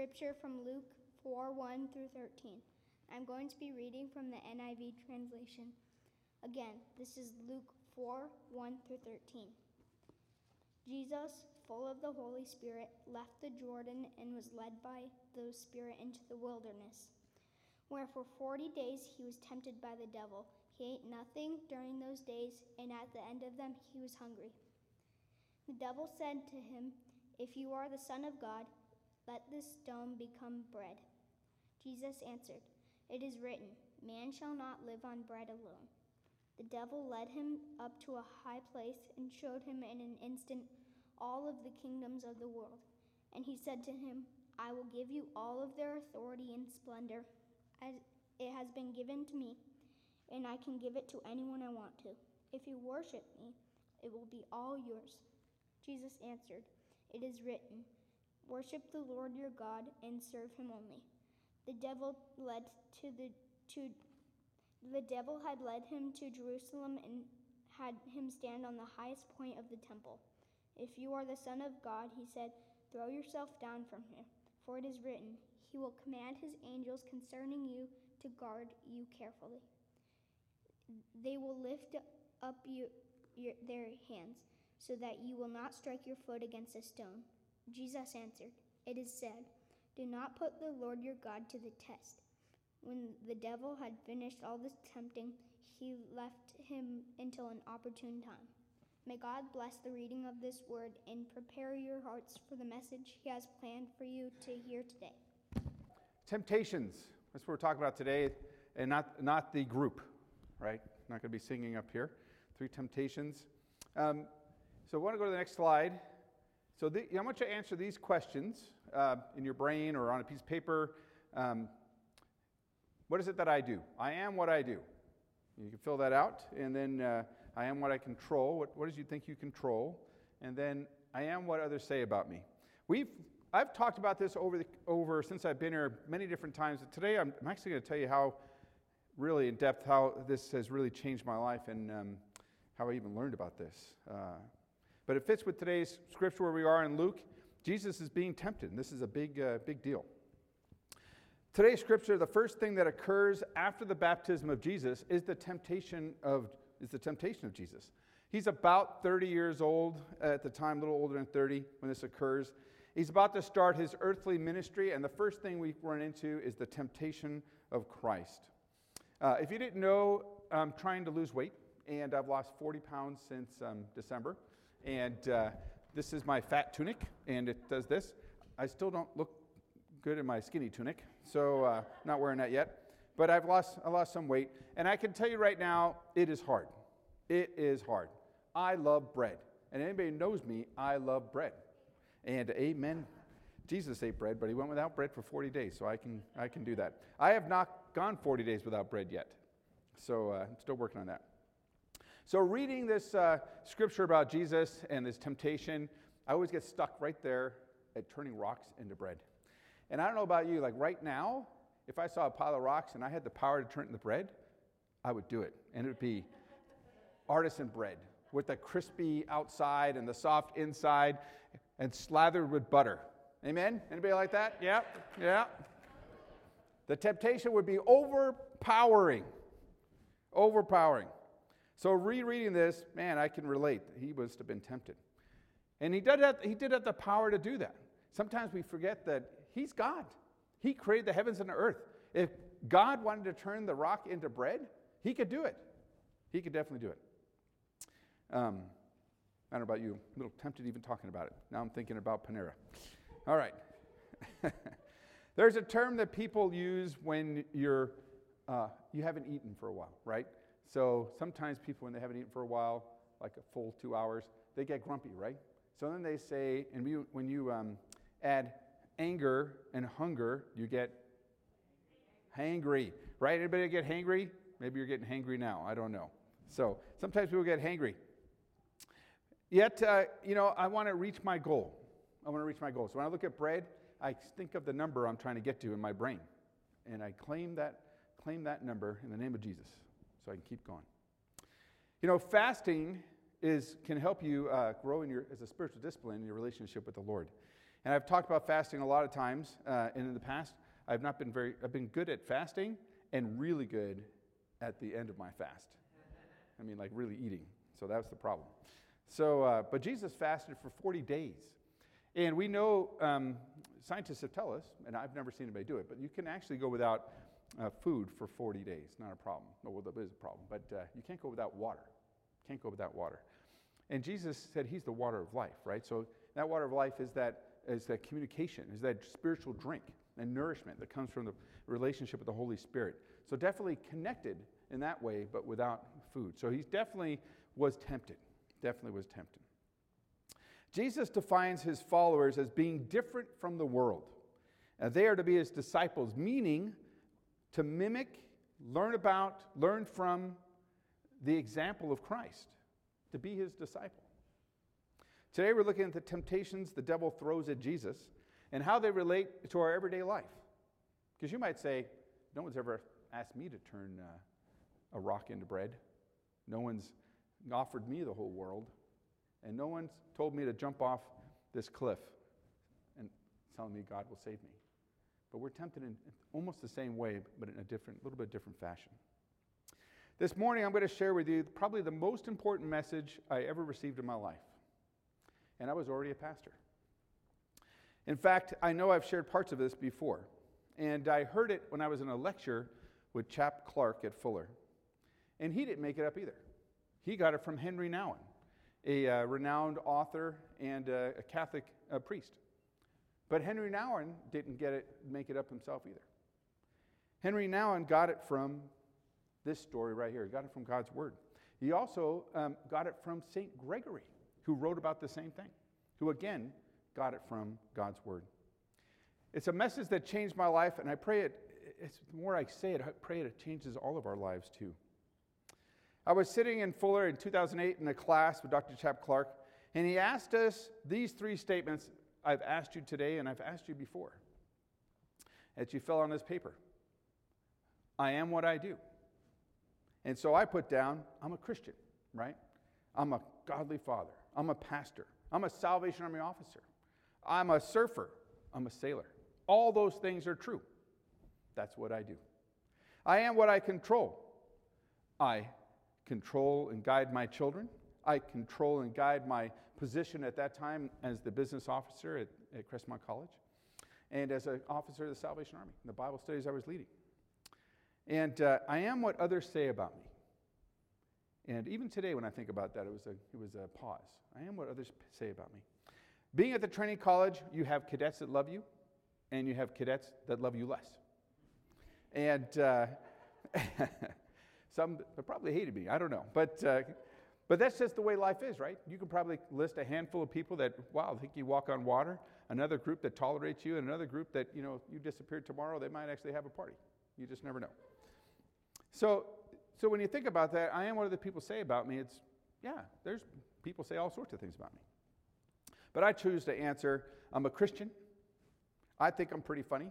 scripture from Luke 4 1 through 13. I'm going to be reading from the NIV translation. Again, this is Luke 4 1 through 13. Jesus, full of the Holy Spirit, left the Jordan and was led by the Spirit into the wilderness, where for forty days he was tempted by the devil. He ate nothing during those days, and at the end of them he was hungry. The devil said to him, If you are the Son of God, let this stone become bread. Jesus answered, It is written, Man shall not live on bread alone. The devil led him up to a high place and showed him in an instant all of the kingdoms of the world. And he said to him, I will give you all of their authority and splendor, as it has been given to me, and I can give it to anyone I want to. If you worship me, it will be all yours. Jesus answered, It is written, Worship the Lord your God and serve him only. The devil led to the to the devil had led him to Jerusalem and had him stand on the highest point of the temple. If you are the Son of God, he said, throw yourself down from here, for it is written, He will command His angels concerning you to guard you carefully. They will lift up you, your, their hands, so that you will not strike your foot against a stone. Jesus answered, It is said, Do not put the Lord your God to the test. When the devil had finished all this tempting, he left him until an opportune time. May God bless the reading of this word and prepare your hearts for the message he has planned for you to hear today. Temptations. That's what we're talking about today, and not, not the group, right? Not going to be singing up here. Three temptations. Um, so I want to go to the next slide. So the, I want you to answer these questions uh, in your brain or on a piece of paper. Um, what is it that I do? I am what I do. You can fill that out. And then uh, I am what I control. What, what does you think you control? And then I am what others say about me. We've, I've talked about this over, the, over since I've been here many different times. Today I'm, I'm actually going to tell you how, really in depth, how this has really changed my life and um, how I even learned about this. Uh, but it fits with today's scripture where we are in Luke. Jesus is being tempted, and this is a big, uh, big deal. Today's scripture, the first thing that occurs after the baptism of Jesus is the temptation of, is the temptation of Jesus. He's about 30 years old at the time, a little older than 30 when this occurs. He's about to start his earthly ministry, and the first thing we run into is the temptation of Christ. Uh, if you didn't know, I'm trying to lose weight, and I've lost 40 pounds since um, December. And uh, this is my fat tunic, and it does this. I still don't look good in my skinny tunic, so uh, not wearing that yet. But I've lost, I lost some weight, and I can tell you right now, it is hard. It is hard. I love bread, and anybody knows me, I love bread. And amen. Jesus ate bread, but he went without bread for 40 days, so I can, I can do that. I have not gone 40 days without bread yet, so uh, I'm still working on that. So, reading this uh, scripture about Jesus and his temptation, I always get stuck right there at turning rocks into bread. And I don't know about you, like right now, if I saw a pile of rocks and I had the power to turn it into bread, I would do it. And it would be artisan bread with the crispy outside and the soft inside and slathered with butter. Amen? Anybody like that? Yeah, yeah. The temptation would be overpowering. Overpowering. So, rereading this, man, I can relate. He must have been tempted. And he did, have, he did have the power to do that. Sometimes we forget that He's God. He created the heavens and the earth. If God wanted to turn the rock into bread, He could do it. He could definitely do it. Um, I don't know about you, I'm a little tempted even talking about it. Now I'm thinking about Panera. All right. There's a term that people use when you're, uh, you haven't eaten for a while, right? So sometimes people, when they haven't eaten for a while, like a full two hours, they get grumpy, right? So then they say, and when you um, add anger and hunger, you get hangry, right? Anybody get hangry? Maybe you're getting hangry now. I don't know. So sometimes people get hangry. Yet, uh, you know, I want to reach my goal. I want to reach my goal. So when I look at bread, I think of the number I'm trying to get to in my brain, and I claim that claim that number in the name of Jesus, I can keep going. You know, fasting is can help you uh, grow in your as a spiritual discipline in your relationship with the Lord. And I've talked about fasting a lot of times, uh, and in the past, I've not been very, I've been good at fasting and really good at the end of my fast. I mean, like really eating. So that was the problem. So, uh, but Jesus fasted for 40 days. And we know, um, scientists have tell us, and I've never seen anybody do it, but you can actually go without uh, food for 40 days. Not a problem. Well, there is a problem, but uh, you can't go without water. Can't go without water. And Jesus said he's the water of life, right? So that water of life is that, is that communication, is that spiritual drink and nourishment that comes from the relationship with the Holy Spirit. So definitely connected in that way, but without food. So he definitely was tempted. Definitely was tempted. Jesus defines his followers as being different from the world. Uh, they are to be his disciples, meaning to mimic, learn about, learn from the example of Christ, to be his disciple. Today we're looking at the temptations the devil throws at Jesus and how they relate to our everyday life. Because you might say, no one's ever asked me to turn uh, a rock into bread. No one's offered me the whole world. And no one's told me to jump off this cliff and telling me God will save me. But we're tempted in almost the same way, but in a different, little bit different fashion. This morning, I'm going to share with you probably the most important message I ever received in my life. And I was already a pastor. In fact, I know I've shared parts of this before. And I heard it when I was in a lecture with Chap Clark at Fuller. And he didn't make it up either. He got it from Henri Nouwen, a uh, renowned author and uh, a Catholic uh, priest. But Henri Nouwen didn't get it, make it up himself either. Henri Nouwen got it from this story right here. He got it from God's Word. He also um, got it from St. Gregory, who wrote about the same thing, who again got it from God's Word. It's a message that changed my life, and I pray it, it's, the more I say it, I pray it changes all of our lives too. I was sitting in Fuller in 2008 in a class with Dr. Chap Clark, and he asked us these three statements I've asked you today and I've asked you before as you fill on this paper. I am what I do. And so I put down, I'm a Christian, right? I'm a godly father. I'm a pastor. I'm a Salvation Army officer. I'm a surfer. I'm a sailor. All those things are true. That's what I do. I am what I control. I control and guide my children. I control and guide my position at that time as the business officer at, at Crestmont College and as an officer of the Salvation Army, the Bible studies I was leading. And uh, I am what others say about me. And even today, when I think about that, it was, a, it was a pause. I am what others say about me. Being at the training college, you have cadets that love you, and you have cadets that love you less. And uh, Some probably hated me. I don't know. But, uh, but that's just the way life is, right? You can probably list a handful of people that, wow, think you walk on water. Another group that tolerates you, and another group that, you know, you disappeared tomorrow, they might actually have a party. You just never know. So, so when you think about that, I am what other people say about me. It's, yeah, there's people say all sorts of things about me. But I choose to answer I'm a Christian. I think I'm pretty funny,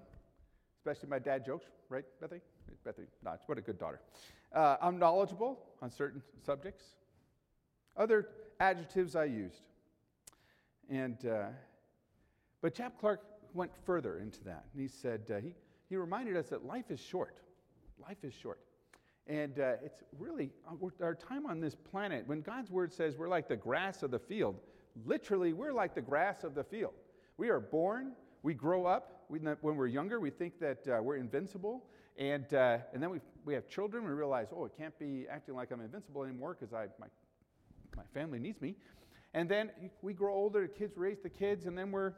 especially my dad jokes, right, Bethany? Bethany, not. What a good daughter. Uh, I'm knowledgeable on certain subjects. Other adjectives I used. And, uh, but Chap Clark went further into that. And he said, uh, he, he reminded us that life is short. Life is short. And uh, it's really uh, our time on this planet, when God's word says we're like the grass of the field, literally, we're like the grass of the field. We are born, we grow up. We, when we're younger, we think that uh, we're invincible. And, uh, and then we, we have children. We realize, oh, it can't be acting like I'm invincible anymore because my, my family needs me. And then we grow older, the kids raise the kids, and then we're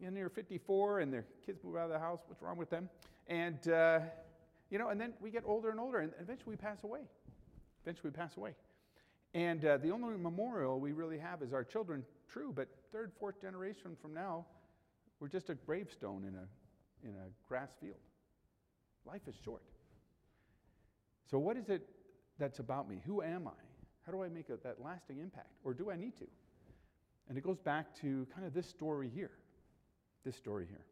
in near 54 and their kids move out of the house. What's wrong with them? And, uh, you know, and then we get older and older, and eventually we pass away. Eventually we pass away. And uh, the only memorial we really have is our children, true, but third, fourth generation from now, we're just a gravestone in a, in a grass field. Life is short. So, what is it that's about me? Who am I? How do I make a, that lasting impact? Or do I need to? And it goes back to kind of this story here. This story here.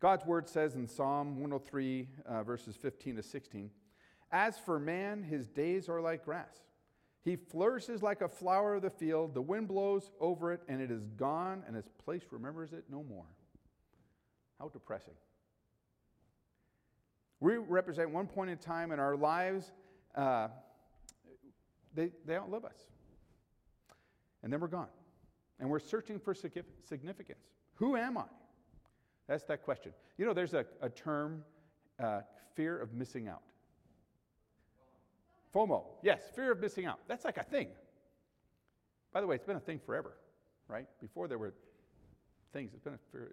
God's word says in Psalm 103, uh, verses 15 to 16 As for man, his days are like grass. He flourishes like a flower of the field. The wind blows over it, and it is gone, and its place remembers it no more. How depressing. We represent one point in time in our lives, uh, they, they outlive us. And then we're gone. And we're searching for significance. Who am I? That's that question. You know, there's a, a term, uh, fear of missing out. FOMO. Yes, fear of missing out. That's like a thing. By the way, it's been a thing forever, right? Before there were things, it's been a fear,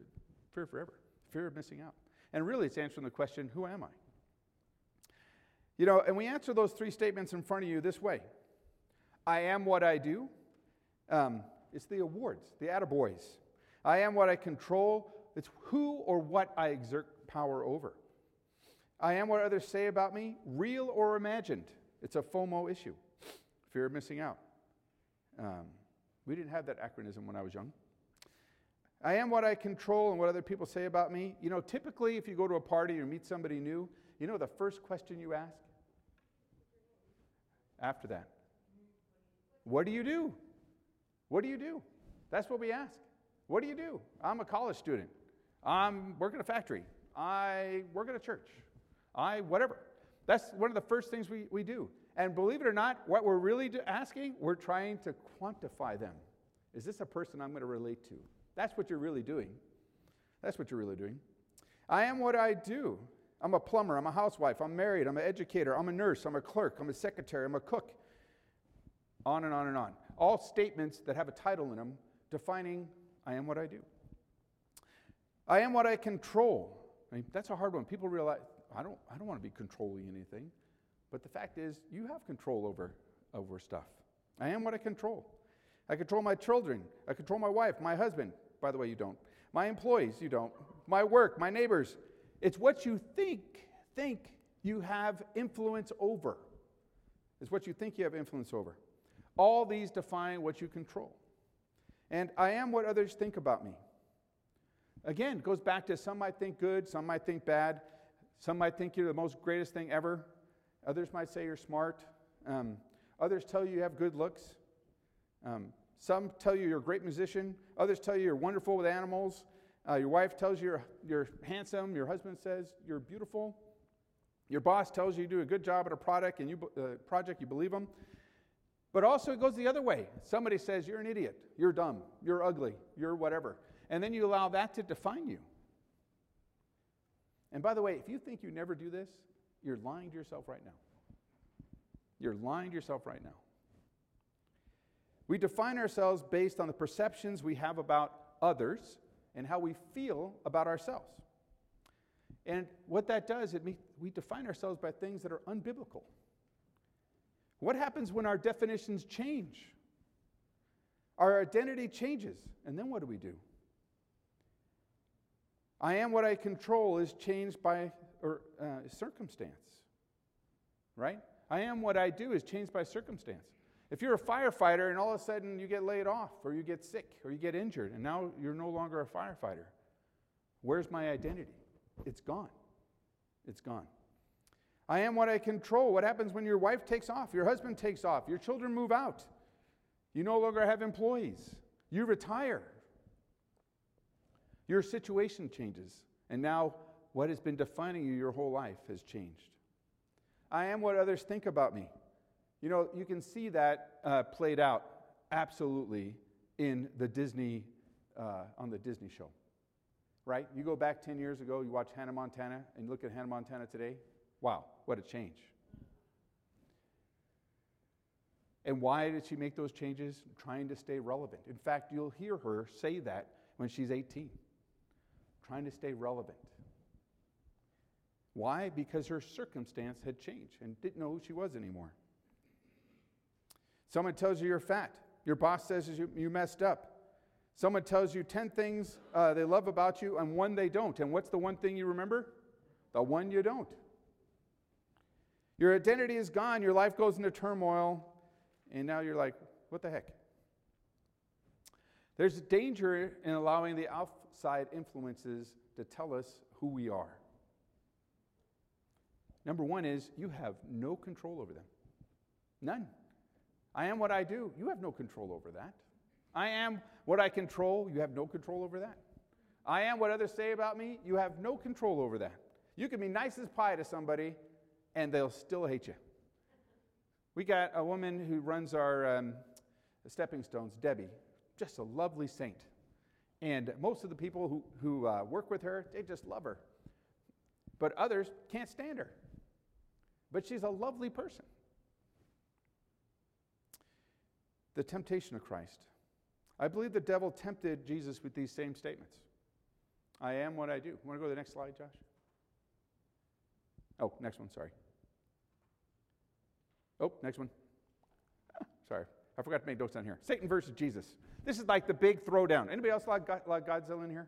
fear forever. Fear of missing out. And really, it's answering the question who am I? You know, and we answer those three statements in front of you this way I am what I do. Um, it's the awards, the attaboys. I am what I control. It's who or what I exert power over. I am what others say about me, real or imagined. It's a FOMO issue, fear of missing out. Um, we didn't have that acronym when I was young. I am what I control and what other people say about me. You know, typically, if you go to a party or meet somebody new, you know the first question you ask? After that, what do you do? What do you do? That's what we ask. What do you do? I'm a college student. I'm working a factory. I work at a church. I, whatever. That's one of the first things we, we do. And believe it or not, what we're really asking, we're trying to quantify them. Is this a person I'm going to relate to? That's what you're really doing. That's what you're really doing. I am what I do. I'm a plumber, I'm a housewife, I'm married, I'm an educator, I'm a nurse, I'm a clerk, I'm a secretary, I'm a cook. On and on and on. All statements that have a title in them defining I am what I do. I am what I control. I mean, that's a hard one. People realize I don't, I don't want to be controlling anything. But the fact is, you have control over, over stuff. I am what I control. I control my children. I control my wife, my husband. By the way, you don't. My employees, you don't. My work, my neighbors. It's what you think, think you have influence over. It's what you think you have influence over. All these define what you control. And I am what others think about me. Again, goes back to some might think good, some might think bad, some might think you're the most greatest thing ever. Others might say you're smart. Um, others tell you you have good looks. Um, some tell you you're a great musician. Others tell you you're wonderful with animals. Uh, your wife tells you you're, you're handsome. Your husband says you're beautiful. Your boss tells you you do a good job at a product and you, uh, project, you believe them. But also, it goes the other way. Somebody says you're an idiot, you're dumb, you're ugly, you're whatever. And then you allow that to define you. And by the way, if you think you never do this, you're lying to yourself right now. You're lying to yourself right now. We define ourselves based on the perceptions we have about others and how we feel about ourselves. And what that does, it means we define ourselves by things that are unbiblical. What happens when our definitions change? Our identity changes, and then what do we do? I am what I control is changed by or, uh, circumstance, right? I am what I do is changed by circumstance. If you're a firefighter and all of a sudden you get laid off or you get sick or you get injured and now you're no longer a firefighter, where's my identity? It's gone. It's gone. I am what I control. What happens when your wife takes off, your husband takes off, your children move out? You no longer have employees. You retire. Your situation changes, and now what has been defining you your whole life has changed. I am what others think about me. You know, you can see that uh, played out absolutely in the Disney, uh, on the Disney show, right? You go back 10 years ago, you watch Hannah Montana, and you look at Hannah Montana today. Wow, what a change. And why did she make those changes? Trying to stay relevant. In fact, you'll hear her say that when she's 18 trying to stay relevant. Why? Because her circumstance had changed and didn't know who she was anymore. Someone tells you you're fat. Your boss says you, you messed up. Someone tells you 10 things uh, they love about you and one they don't. And what's the one thing you remember? The one you don't. Your identity is gone. Your life goes into turmoil. And now you're like, what the heck? There's a danger in allowing the outside influences to tell us who we are. Number one is you have no control over them. None. I am what I do. You have no control over that. I am what I control. You have no control over that. I am what others say about me. You have no control over that. You can be nice as pie to somebody, and they'll still hate you. We got a woman who runs our um, stepping stones, Debbie, just a lovely saint. And most of the people who, who uh, work with her, they just love her. But others can't stand her. But she's a lovely person. The temptation of Christ. I believe the devil tempted Jesus with these same statements I am what I do. Want to go to the next slide, Josh? Oh, next one, sorry. Oh, next one. sorry, I forgot to make notes on here. Satan versus Jesus. This is like the big throwdown. Anybody else like, like Godzilla in here?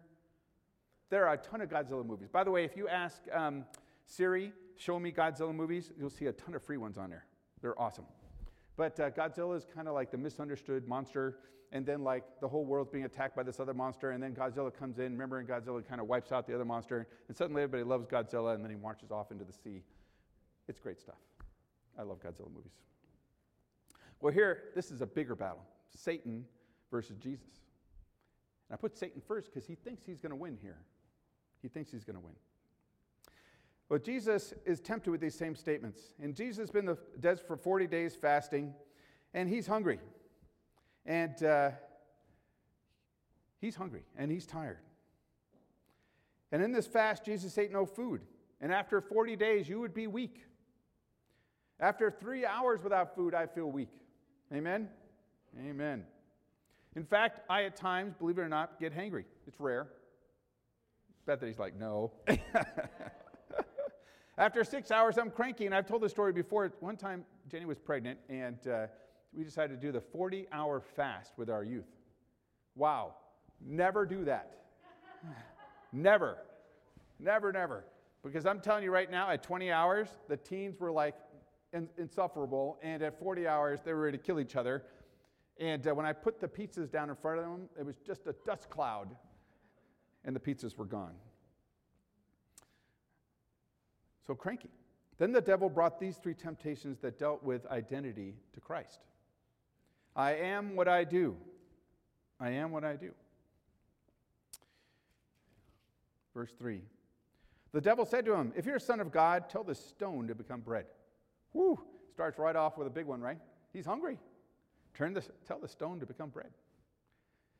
There are a ton of Godzilla movies. By the way, if you ask um, Siri, show me Godzilla movies, you'll see a ton of free ones on there. They're awesome. But uh, Godzilla is kind of like the misunderstood monster, and then like the whole world's being attacked by this other monster, and then Godzilla comes in. Remember, and Godzilla kind of wipes out the other monster, and suddenly everybody loves Godzilla, and then he marches off into the sea. It's great stuff. I love Godzilla movies. Well, here, this is a bigger battle Satan versus Jesus. And I put Satan first because he thinks he's going to win here. He thinks he's going to win. Well, Jesus is tempted with these same statements. And Jesus has been in the desert for 40 days fasting, and he's hungry. And uh, he's hungry and he's tired. And in this fast, Jesus ate no food. And after 40 days, you would be weak. After three hours without food, I feel weak. Amen? Amen. In fact, I at times, believe it or not, get hangry. It's rare. Bethany's like, no. After six hours, I'm cranky, and I've told this story before. One time, Jenny was pregnant, and uh, we decided to do the 40 hour fast with our youth. Wow. Never do that. never. Never, never. Because I'm telling you right now, at 20 hours, the teens were like insufferable, and at 40 hours, they were ready to kill each other. And uh, when I put the pizzas down in front of them, it was just a dust cloud, and the pizzas were gone. So cranky. Then the devil brought these three temptations that dealt with identity to Christ. I am what I do. I am what I do. Verse 3. The devil said to him, If you're a son of God, tell this stone to become bread. Whew, starts right off with a big one, right? He's hungry. Turn the, tell the stone to become bread.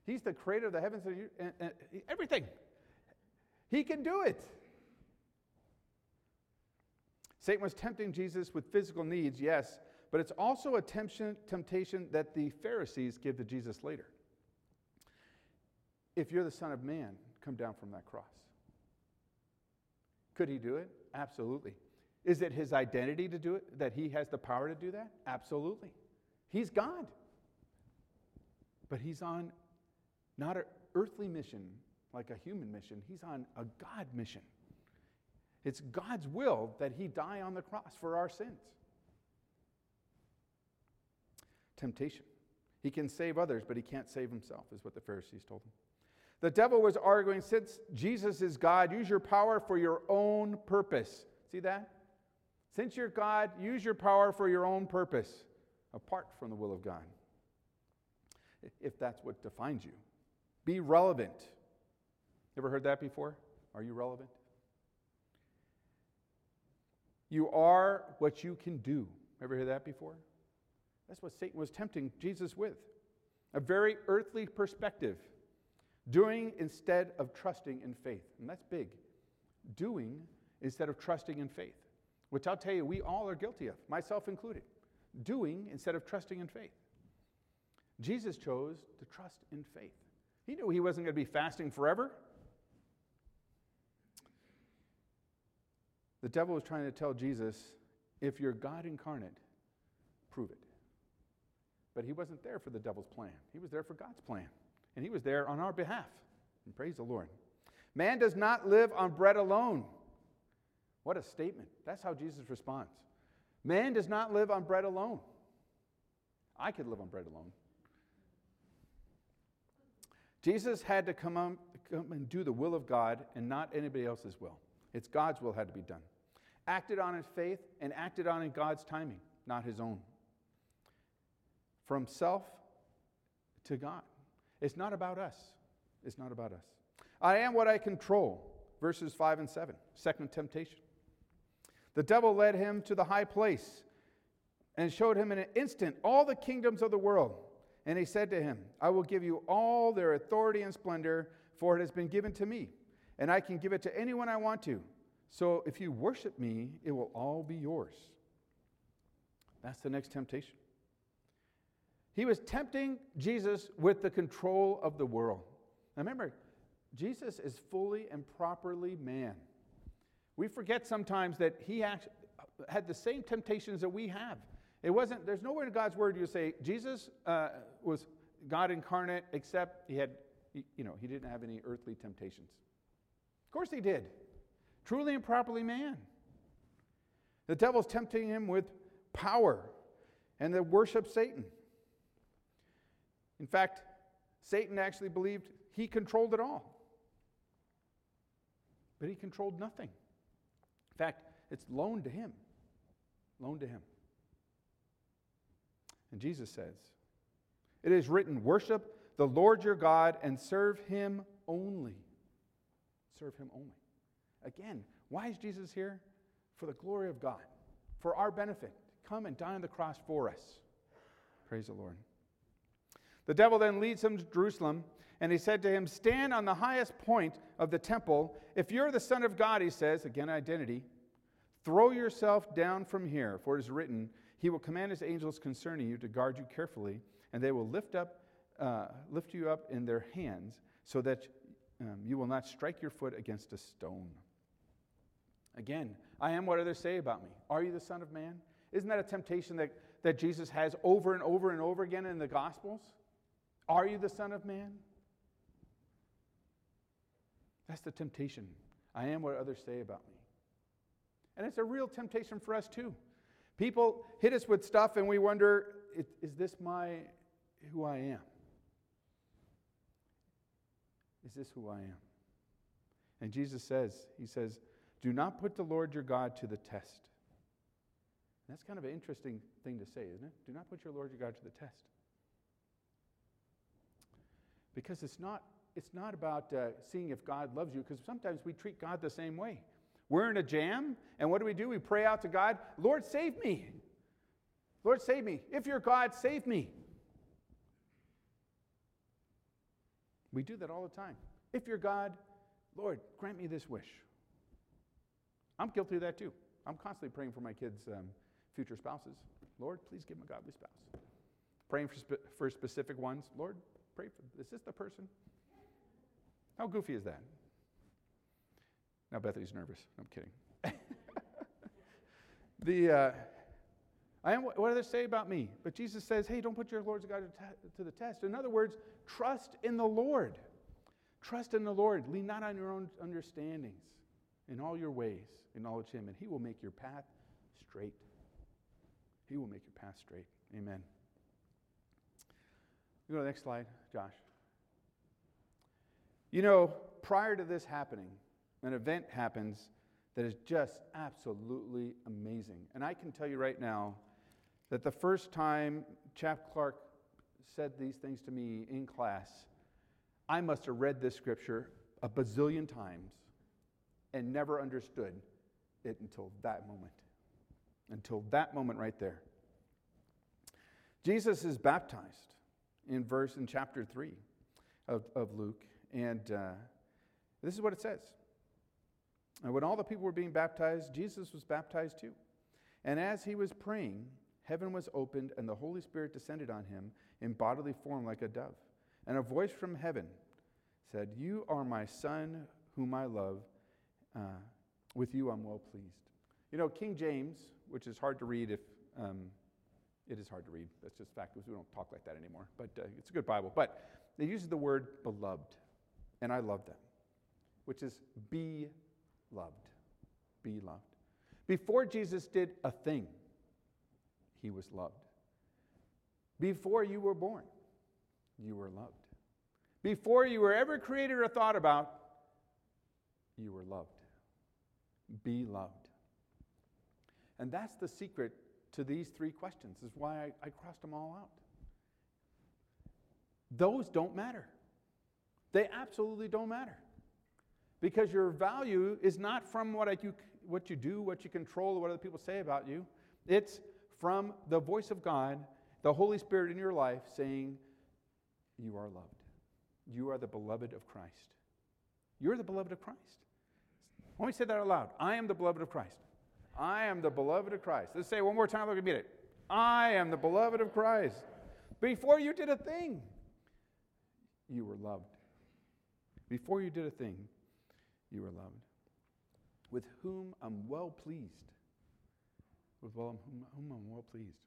He's the creator of the heavens and, and, and everything. He can do it. Satan was tempting Jesus with physical needs, yes, but it's also a temptation, that the Pharisees give to Jesus later. If you're the Son of Man, come down from that cross. Could he do it? Absolutely. Is it his identity to do it, that he has the power to do that? Absolutely. He's God. But he's on not an earthly mission like a human mission, he's on a God mission. It's God's will that he die on the cross for our sins temptation. He can save others, but he can't save himself, is what the Pharisees told him. The devil was arguing since Jesus is God, use your power for your own purpose. See that? Since you're God, use your power for your own purpose, apart from the will of God. If that's what defines you, be relevant. Ever heard that before? Are you relevant? You are what you can do. Ever heard that before? That's what Satan was tempting Jesus with a very earthly perspective, doing instead of trusting in faith. And that's big. Doing instead of trusting in faith, which I'll tell you, we all are guilty of, myself included. Doing instead of trusting in faith. Jesus chose to trust in faith. He knew he wasn't going to be fasting forever. The devil was trying to tell Jesus, if you're God incarnate, prove it. But he wasn't there for the devil's plan, he was there for God's plan. And he was there on our behalf. And praise the Lord. Man does not live on bread alone. What a statement. That's how Jesus responds. Man does not live on bread alone. I could live on bread alone. Jesus had to come, come and do the will of God and not anybody else's will. It's God's will had to be done. Acted on in faith and acted on in God's timing, not his own. from self to God. It's not about us. It's not about us. I am what I control. Verses 5 and 7. Second temptation. The devil led him to the high place and showed him in an instant all the kingdoms of the world. And he said to him, I will give you all their authority and splendor, for it has been given to me, and I can give it to anyone I want to. So if you worship me, it will all be yours. That's the next temptation. He was tempting Jesus with the control of the world. Now remember, Jesus is fully and properly man. We forget sometimes that he had the same temptations that we have. It wasn't, there's nowhere in God's word you say Jesus uh, was God incarnate, except he had, you know, he didn't have any earthly temptations. Of course he did. Truly and properly man. The devil's tempting him with power and the worship Satan. In fact, Satan actually believed he controlled it all. But he controlled nothing. In fact, it's loaned to him. Loaned to him. And Jesus says, It is written, worship the Lord your God and serve him only. Serve him only. Again, why is Jesus here? For the glory of God, for our benefit. Come and die on the cross for us. Praise the Lord. The devil then leads him to Jerusalem, and he said to him, Stand on the highest point of the temple. If you're the Son of God, he says, again, identity, throw yourself down from here, for it is written, he will command his angels concerning you to guard you carefully, and they will lift up, uh, lift you up in their hands, so that um, you will not strike your foot against a stone. Again, I am what others say about me. Are you the Son of Man? Isn't that a temptation that, that Jesus has over and over and over again in the Gospels? Are you the Son of Man? That's the temptation. I am what others say about me. And it's a real temptation for us too. People hit us with stuff and we wonder, is this my who I am? Is this who I am? And Jesus says, He says, do not put the Lord your God to the test. And that's kind of an interesting thing to say, isn't it? Do not put your Lord your God to the test. Because it's not, it's not about uh, seeing if God loves you, because sometimes we treat God the same way. We're in a jam, and what do we do? We pray out to God, Lord, save me. Lord, save me. If you're God, save me. We do that all the time. If you're God, Lord, grant me this wish. I'm guilty of that too. I'm constantly praying for my kids' um, future spouses. Lord, please give them a godly spouse. Praying for, spe- for specific ones. Lord, pray for, is this the person? How goofy is that? Now Bethany's nervous. I'm kidding. the, uh, I am, what do they say about me? But Jesus says, hey, don't put your Lord's God to the test. In other words, trust in the Lord. Trust in the Lord. Lean not on your own understandings. In all your ways, acknowledge Him, and He will make your path straight. He will make your path straight. Amen. You go to the next slide, Josh. You know, prior to this happening, an event happens that is just absolutely amazing. And I can tell you right now that the first time Chap Clark said these things to me in class, I must have read this scripture a bazillion times and never understood it until that moment. Until that moment right there. Jesus is baptized in verse in chapter 3 of, of Luke, and uh, this is what it says. And when all the people were being baptized, Jesus was baptized too. And as he was praying, heaven was opened, and the Holy Spirit descended on him in bodily form like a dove. And a voice from heaven said, You are my son, whom I love. Uh, with you I'm well pleased. You know, King James, which is hard to read if um, it is hard to read. That's just fact because we don't talk like that anymore. But uh, it's a good Bible. But it uses the word beloved, and I love that, which is be loved. Be loved. Before Jesus did a thing, he was loved. Before you were born, you were loved. Before you were ever created or thought about, you were loved. Be loved. And that's the secret to these three questions, is why I, I crossed them all out. those don't matter. They absolutely don't matter. Because your value is not from what you, what you do, what you control, what other people say about you. It's from the voice of God, the Holy Spirit in your life saying, You are loved. You are the beloved of Christ. You're the beloved of Christ. Let me say that out loud. I am the beloved of Christ. I am the beloved of Christ. Let's say it one more time. Look at it. I am the beloved of Christ. Before you did a thing, you were loved. Before you did a thing, you were loved. With whom I'm well pleased. With whom I'm well pleased.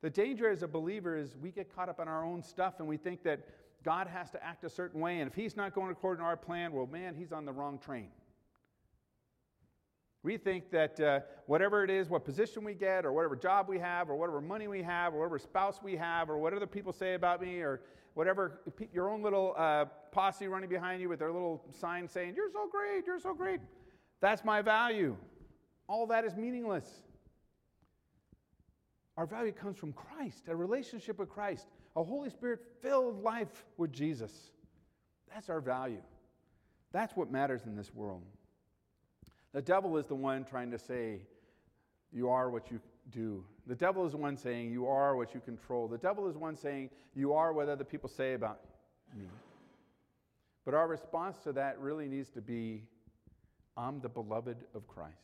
The danger as a believer is we get caught up in our own stuff and we think that God has to act a certain way, and if He's not going according to our plan, well, man, He's on the wrong train. We think that uh, whatever it is, what position we get, or whatever job we have, or whatever money we have, or whatever spouse we have, or whatever people say about me, or whatever your own little uh, posse running behind you with their little sign saying, You're so great, you're so great. That's my value. All that is meaningless. Our value comes from Christ, a relationship with Christ, a Holy Spirit filled life with Jesus. That's our value. That's what matters in this world. The devil is the one trying to say, You are what you do. The devil is the one saying, You are what you control. The devil is the one saying, You are what other people say about me. But our response to that really needs to be, I'm the beloved of Christ.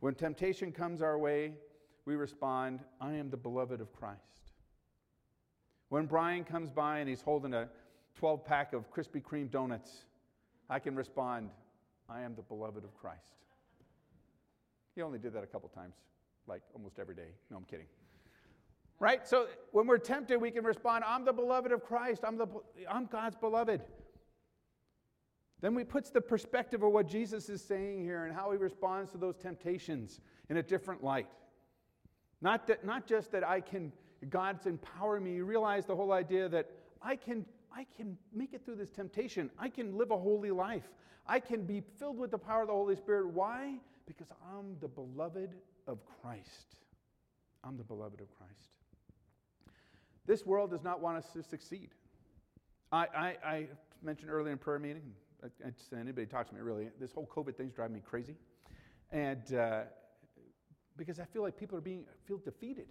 When temptation comes our way, we respond, I am the beloved of Christ. When Brian comes by and he's holding a 12 pack of Krispy Kreme donuts, I can respond, I am the beloved of Christ. He only did that a couple times, like almost every day. No, I'm kidding. Right? So when we're tempted, we can respond, I'm the beloved of Christ. I'm, the, I'm God's beloved. Then we puts the perspective of what Jesus is saying here and how he responds to those temptations in a different light. Not, that, not just that I can, God's empowering me. You realize the whole idea that I can, I can make it through this temptation. I can live a holy life. I can be filled with the power of the Holy Spirit. Why? Because I'm the beloved of Christ. I'm the beloved of Christ. This world does not want us to succeed. I, I, I mentioned earlier in prayer meeting, I, I, anybody talks to me really, this whole COVID thing's driving me crazy. And uh, because I feel like people are being, feel defeated.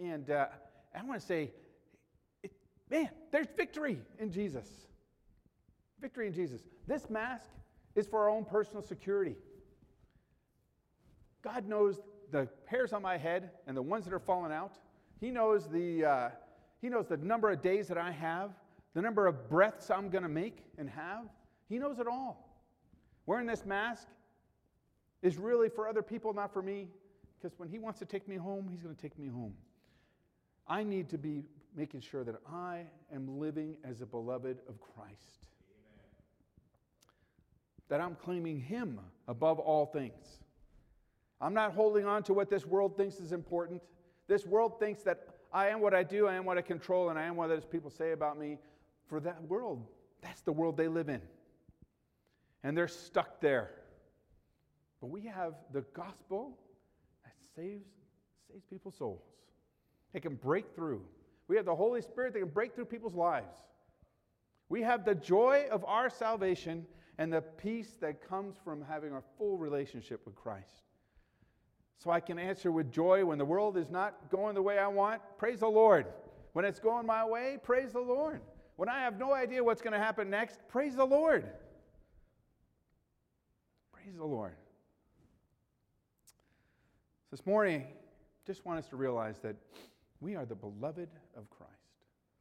And uh, I want to say, it, man, there's victory in Jesus. Victory in Jesus. This mask is for our own personal security. God knows the hairs on my head and the ones that are falling out. He knows the, uh, he knows the number of days that I have, the number of breaths I'm going to make and have. He knows it all. Wearing this mask is really for other people, not for me, because when He wants to take me home, He's going to take me home. I need to be making sure that I am living as a beloved of Christ that I'm claiming Him above all things. I'm not holding on to what this world thinks is important. This world thinks that I am what I do, I am what I control, and I am what those people say about me. For that world, that's the world they live in. And they're stuck there. But we have the gospel that saves, saves people's souls. It can break through. We have the Holy Spirit that can break through people's lives. We have the joy of our salvation and the peace that comes from having a full relationship with Christ. So I can answer with joy when the world is not going the way I want, praise the Lord. When it's going my way, praise the Lord. When I have no idea what's going to happen next, praise the Lord. Praise the Lord. This morning, just want us to realize that we are the beloved of Christ.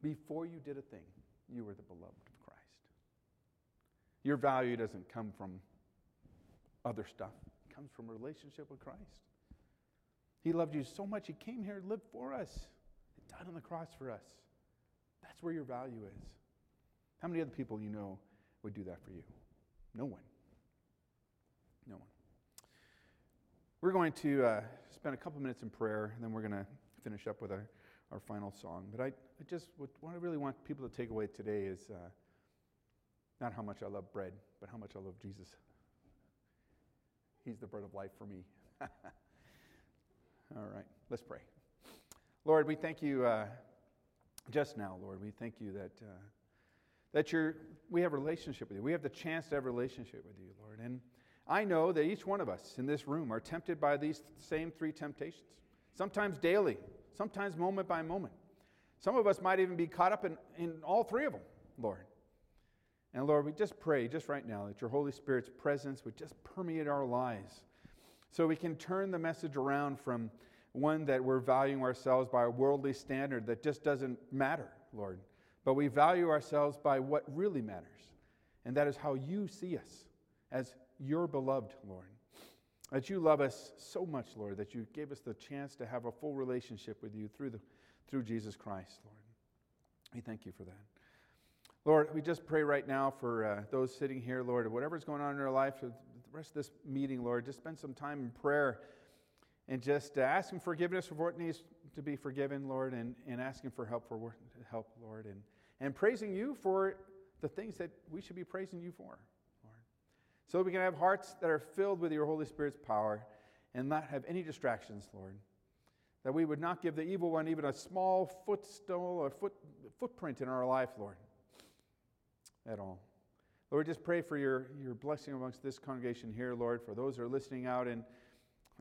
Before you did a thing, you were the beloved. Of Christ. Your value doesn't come from other stuff, it comes from relationship with Christ. He loved you so much, He came here to live for us, He died on the cross for us. That's where your value is. How many other people you know would do that for you? No one. No one. We're going to uh, spend a couple minutes in prayer, and then we're going to finish up with our, our final song. But I, I just, what, what I really want people to take away today is. Uh, not how much I love bread, but how much I love Jesus. He's the bread of life for me. All right, let's pray. Lord, we thank you uh, just now, Lord. We thank you that, uh, that you're, we have a relationship with you. We have the chance to have a relationship with you, Lord. And I know that each one of us in this room are tempted by these same three temptations, sometimes daily, sometimes moment by moment. Some of us might even be caught up in, in all three of them, Lord. And Lord, we just pray just right now that your Holy Spirit's presence would just permeate our lives so we can turn the message around from one that we're valuing ourselves by a worldly standard that just doesn't matter, Lord, but we value ourselves by what really matters, and that is how you see us as your beloved, Lord. That you love us so much, Lord, that you gave us the chance to have a full relationship with you through, the, through Jesus Christ, Lord. We thank you for that. Lord, we just pray right now for uh, those sitting here, Lord, whatever's going on in their life, the rest of this meeting, Lord, just spend some time in prayer and just uh, asking forgiveness for what needs to be forgiven, Lord, and, and asking for help for help, Lord, and, and praising you for the things that we should be praising you for. So we can have hearts that are filled with your Holy Spirit's power and not have any distractions, Lord. That we would not give the evil one even a small footstool or foot, footprint in our life, Lord, at all. Lord, just pray for your, your blessing amongst this congregation here, Lord, for those who are listening out in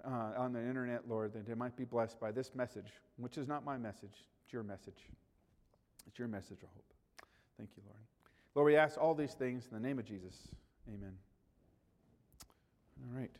uh, on the internet, Lord, that they might be blessed by this message, which is not my message, it's your message. It's your message of hope. Thank you, Lord. Lord, we ask all these things in the name of Jesus. Amen. All right.